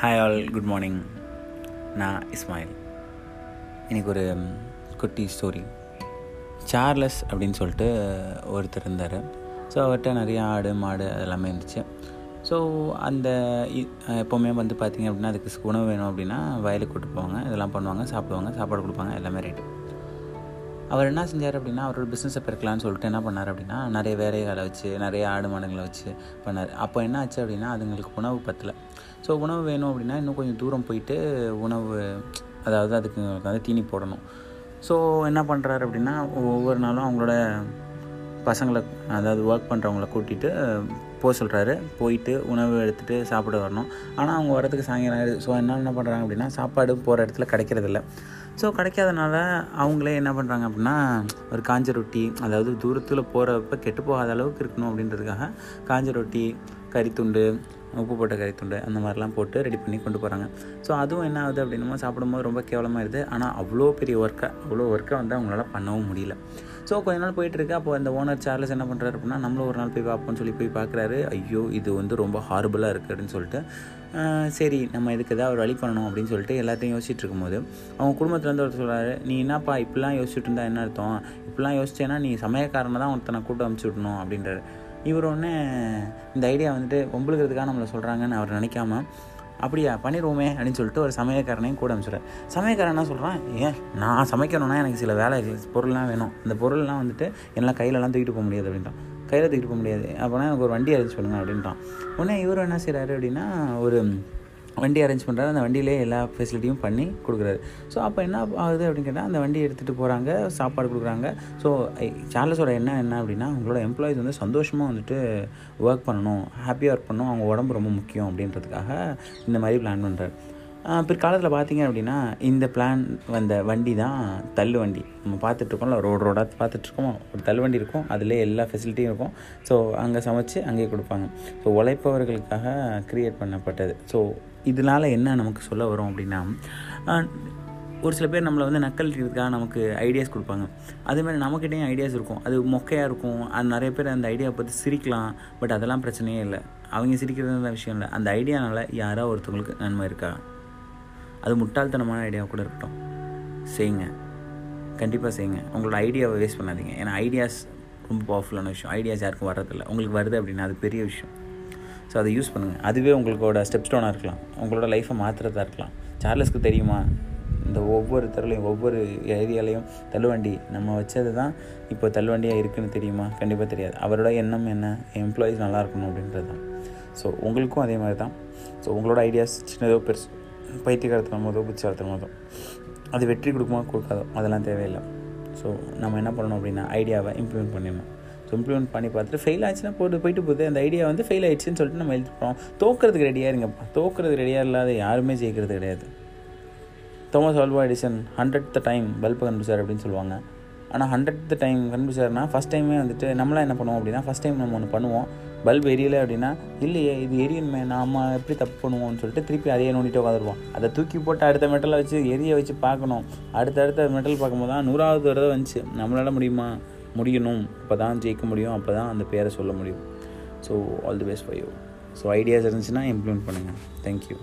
Hi all good morning நான் இஸ்மாயில் இன்றைக்கி ஒரு குட்டி ஸ்டோரி சார்லஸ் அப்படின்னு சொல்லிட்டு ஒருத்தர் இருந்தார். ஸோ அவர்கிட்ட நிறையா ஆடு மாடு அதெல்லாமே இருந்துச்சு. ஸோ அந்த எப்போவுமே வந்து பார்த்திங்க அப்படின்னா அதுக்கு உணவு வேணும் அப்படின்னா வயலுக்கு கூட்டு போவாங்க. இதெல்லாம் பண்ணுவாங்க சாப்பிடுவாங்க சாப்பாடு கொடுப்பாங்க எல்லாமே ரைட்டு அவர் என்ன செஞ்சார் அப்படின்னா அவரோட பிஸ்னஸை பெருக்கலான்னு சொல்லிட்டு என்ன பண்ணார் அப்படின்னா நிறைய வேலைகளை வச்சு நிறைய ஆடு மாடுங்களை வச்சு பண்ணார். அப்போ என்ன ஆச்சு அப்படின்னா அதுங்களுக்கு உணவு பத்தலை. ஸோ உணவு வேணும் அப்படின்னா இன்னும் கொஞ்சம் தூரம் போயிட்டு உணவு அதாவது அதுக்கு வந்து தீனி போடணும். ஸோ என்ன பண்ணுறாரு அப்படின்னா ஒவ்வொரு நாளும் அவங்களோட பசங்களை அதாவது ஒர்க் பண்ணுறவங்கள கூட்டிகிட்டு போக சொல்கிறாரு போயிட்டு உணவு எடுத்துகிட்டு சாப்பிட வரணும். ஆனால் அவங்க வரதுக்கு சாயங்காலம் ஆயிடுது ஸோ என்ன என்ன பண்ணுறாங்க அப்படின்னா சாப்பாடு போகிற இடத்துல கிடைக்கிறதில்ல. ஸோ கிடைக்காதனால அவங்களே என்ன பண்ணுறாங்க அப்படின்னா ஒரு காஞ்ச ரொட்டி அதாவது தூரத்தில் போகிறப்ப கெட்டு போகாத அளவுக்கு இருக்கணும் அப்படின்றதுக்காக காஞ்ச ரொட்டி கறித்துண்டு உப்பு போட்ட கறித்துண்டு அந்த மாதிரிலாம் போட்டு ரெடி பண்ணி கொண்டு போகிறாங்க ஸோ அதுவும் என்ன ஆகுது அப்படின்னா சாப்பிடும்போது ரொம்ப கேவலமாக இருக்குது ஆனால் அவ்வளோ பெரிய ஒர்க்கை அவ்வளோ ஒர்க்கை வந்து அவங்களால பண்ணவும் முடியல. ஸோ கொஞ்ச நாள் போயிட்டுருக்கு அப்போ அந்த ஓனர் சார்லஸ் என்ன பண்ணுறாரு அப்படின்னா நம்மளும் ஒரு நாள் போய் பார்ப்போம்னு சொல்லி போய் பார்க்குறாரு. ஐயோ இது வந்து ரொம்ப ஹார்பலாக இருக்குது அப்படின்னு சொல்லிட்டு சரி நம்ம இதுக்கு ஏதாவது ஒரு வழி பண்ணணும் அப்படின்னு சொல்லிட்டு எல்லாத்தையும் யோசிச்சுட்டு இருக்கும்போது அவங்க குடும்பத்துலேருந்து ஒருத்தர் சொல்கிறாரு நீ என்னப்பா இப்படிலாம் யோசிச்சுட்டு இருந்தால் என்ன அர்த்தம்? இப்படிலாம் யோசிச்சேன்னா நீ சமயக்காரனை தான் ஒருத்தனை கூட்டம் அமுச்சு விடணும் அப்படின்றாரு. இவர் ஒன்று இந்த ஐடியா வந்துட்டு பொம்பளுக்கிறதுக்காக நம்மளை சொல்கிறாங்கன்னு அவர் நினைக்காம அப்படியா பண்ணிடுவோமே அப்படின்னு சொல்லிட்டு ஒரு சமயக்காரனையும் கூட அனுப்பிச்சுறாரு சமயக்காரன் என்ன சொல்கிறான் ஏன் நான் சமைக்கணும்னா எனக்கு சில வேலை பொருள்லாம் வேணும். அந்த பொருள்லாம் வந்துட்டு என்னால் கையிலலாம் தூக்கிட்டு போக முடியாது அப்படின்ட்டான். கையில் தூக்கிட்டு போக முடியாது. அப்போனா எனக்கு ஒரு வண்டி அரேஞ்ச் பண்ணுங்க அப்படின்ட்டான். உடனே இவர் என்ன செய்கிறாரு அப்படின்னா ஒரு வண்டி அரேஞ்ச் பண்ணுறாரு அந்த வண்டியிலே எல்லா ஃபெசிலிட்டியும் பண்ணி கொடுக்குறாரு. ஸோ அப்போ என்ன ஆகுது அப்படின்னு கேட்டால் அந்த வண்டி எடுத்துகிட்டு போகிறாங்க சாப்பாடு கொடுக்குறாங்க. ஸோ சார்லஸோட என்ன என்ன அப்படின்னா அவங்களோட எம்ப்ளாயிஸ் வந்து சந்தோஷமாக வந்துட்டு ஒர்க் பண்ணணும் ஹாப்பியாக ஒர்க் பண்ணணும். அவங்க உடம்பு ரொம்ப முக்கியம் அப்படின்றதுக்காக இந்த மாதிரி பிளான் பண்ணுறாரு பிற்காலத்தில் பார்த்தீங்க அப்படின்னா இந்த பிளான் வந்த வண்டி தான் தள்ளு வண்டி. நம்ம பார்த்துட்ருக்கோம்ல ரோடு ரோடாக பார்த்துட்ருக்கோம் ஒரு தள்ளு வண்டி இருக்கும். அதிலே எல்லா ஃபெசிலிட்டியும் இருக்கும். ஸோ அங்கே சமைச்சு அங்கேயே கொடுப்பாங்க. ஸோ உழைப்பவர்களுக்காக க்ரியேட் பண்ணப்பட்டது. ஸோ இதனால் என்ன நமக்கு சொல்ல வரும் அப்படின்னா ஒரு சில பேர் நம்மளை வந்து நக்கல் இருக்கிறதுக்காக நமக்கு ஐடியாஸ் கொடுப்பாங்க. அதேமாதிரி நம்மக்கிட்டேயும் ஐடியாஸ் இருக்கும். அது மொக்கையாக இருக்கும். அது நிறைய பேர் அந்த ஐடியாவை பற்றி சிரிக்கலாம். பட் அதெல்லாம் பிரச்சனையே இல்லை. அவங்க சிரிக்கிறது விஷயம் இல்லை. அந்த ஐடியானால் யாரோ ஒருத்தவங்களுக்கு நன்மை இருக்கா? அது முட்டாள்தனமான ஐடியா கூட இருக்கட்டும். செய்யுங்க கண்டிப்பாக செய்யுங்க உங்களோட ஐடியாவை வேஸ்ட் பண்ணாதீங்க. ஏன்னா ஐடியாஸ் ரொம்ப பவர்ஃபுல்லான விஷயம். ஐடியாஸ் யாருக்கும் வர்றதில்ல. உங்களுக்கு வருது அப்படின்னா அது பெரிய விஷயம். ஸோ அதை யூஸ் பண்ணுங்கள் அதுவே உங்களோட ஸ்டெப் ஸ்டோனாக இருக்கலாம். உங்களோட லைஃப்பை மாற்றுறதா இருக்கலாம். சார்லஸ்க்கு தெரியுமா? இந்த ஒவ்வொரு தெருலையும் ஒவ்வொரு ஏரியாலையும் தள்ளுவண்டி. நம்ம வச்சது தான் இப்போ தள்ளுவண்டியாக இருக்குதுன்னு தெரியுமா? கண்டிப்பாக தெரியாது. அவரோட எண்ணம் என்ன? எம்ப்ளாயீஸ் நல்லா இருக்கணும் அப்படின்றது தான் ஸோ உங்களுக்கும் அதே மாதிரி தான் ஸோ உங்களோட ஐடியாஸ் சின்னதோ பெருசு பைத்தியகாரத்தனமோ புத்திசாலத்தனமோ அது வெற்றி கொடுக்குமா கொடுக்காதோ அதெல்லாம் தேவையில்லை. ஸோ நம்ம என்ன பண்ணணும் அப்படின்னா ஐடியாவை இம்ப்ளிமெண்ட் பண்ணிடணும். ஸோ இம்ப்ளிமெண்ட் பண்ணி பார்த்துட்டு ஃபெயில் ஆச்சுன்னா போட்டு போயிட்டு போகுது. அந்த ஐடியா வந்து ஃபெயில் ஆயிடுச்சுன்னு சொல்லிட்டு நம்ம எழுதிப்போம் தோக்கிறதுக்கு ரெடியாக இருங்கப்பா தோக்கிறதுக்கு ரெடியாக இல்லாத யாருமே ஜெயிக்கிறது கிடையாது. Thomas Alva Edison hundredth time பல்பை கண்டுபிடிச்சார் அப்படின்னு சொல்லுவாங்க. ஆனால் ஹண்ட்ரட் டைம் கண்டுபிடிச்சார்னா ஃபஸ்ட் டைமே வந்துட்டு நம்மளாம் என்ன பண்ணுவோம் அப்படின்னா ஃபஸ்ட் டைம் நம்ம ஒன்று பண்ணுவோம். பல்ப் எரியலை அப்படின்னா இல்லையே இது எரியணுமே நாம் எப்படி தப்பு பண்ணுவோம்னு சொல்லிட்டு திருப்பி அதையே நோண்டிட்டு உட்காந்துருவோம் அதை தூக்கி போட்டு அடுத்த மெட்டலை வச்சு எரிய வச்சு பார்க்கணும். அடுத்த அடுத்த மெட்டல் பார்க்கும்போது தான் நூறாவது வரதை வந்துச்சு. நம்மளால் முடியுமா? முடியணும். அப்போ தான் ஜெயிக்க முடியும். அப்போ தான் அந்த பேரை சொல்ல முடியும். So all the best for you so ideas இருந்துச்சுன்னா இம்ப்ளிமெண்ட் பண்ணுங்கள் தேங்க்யூ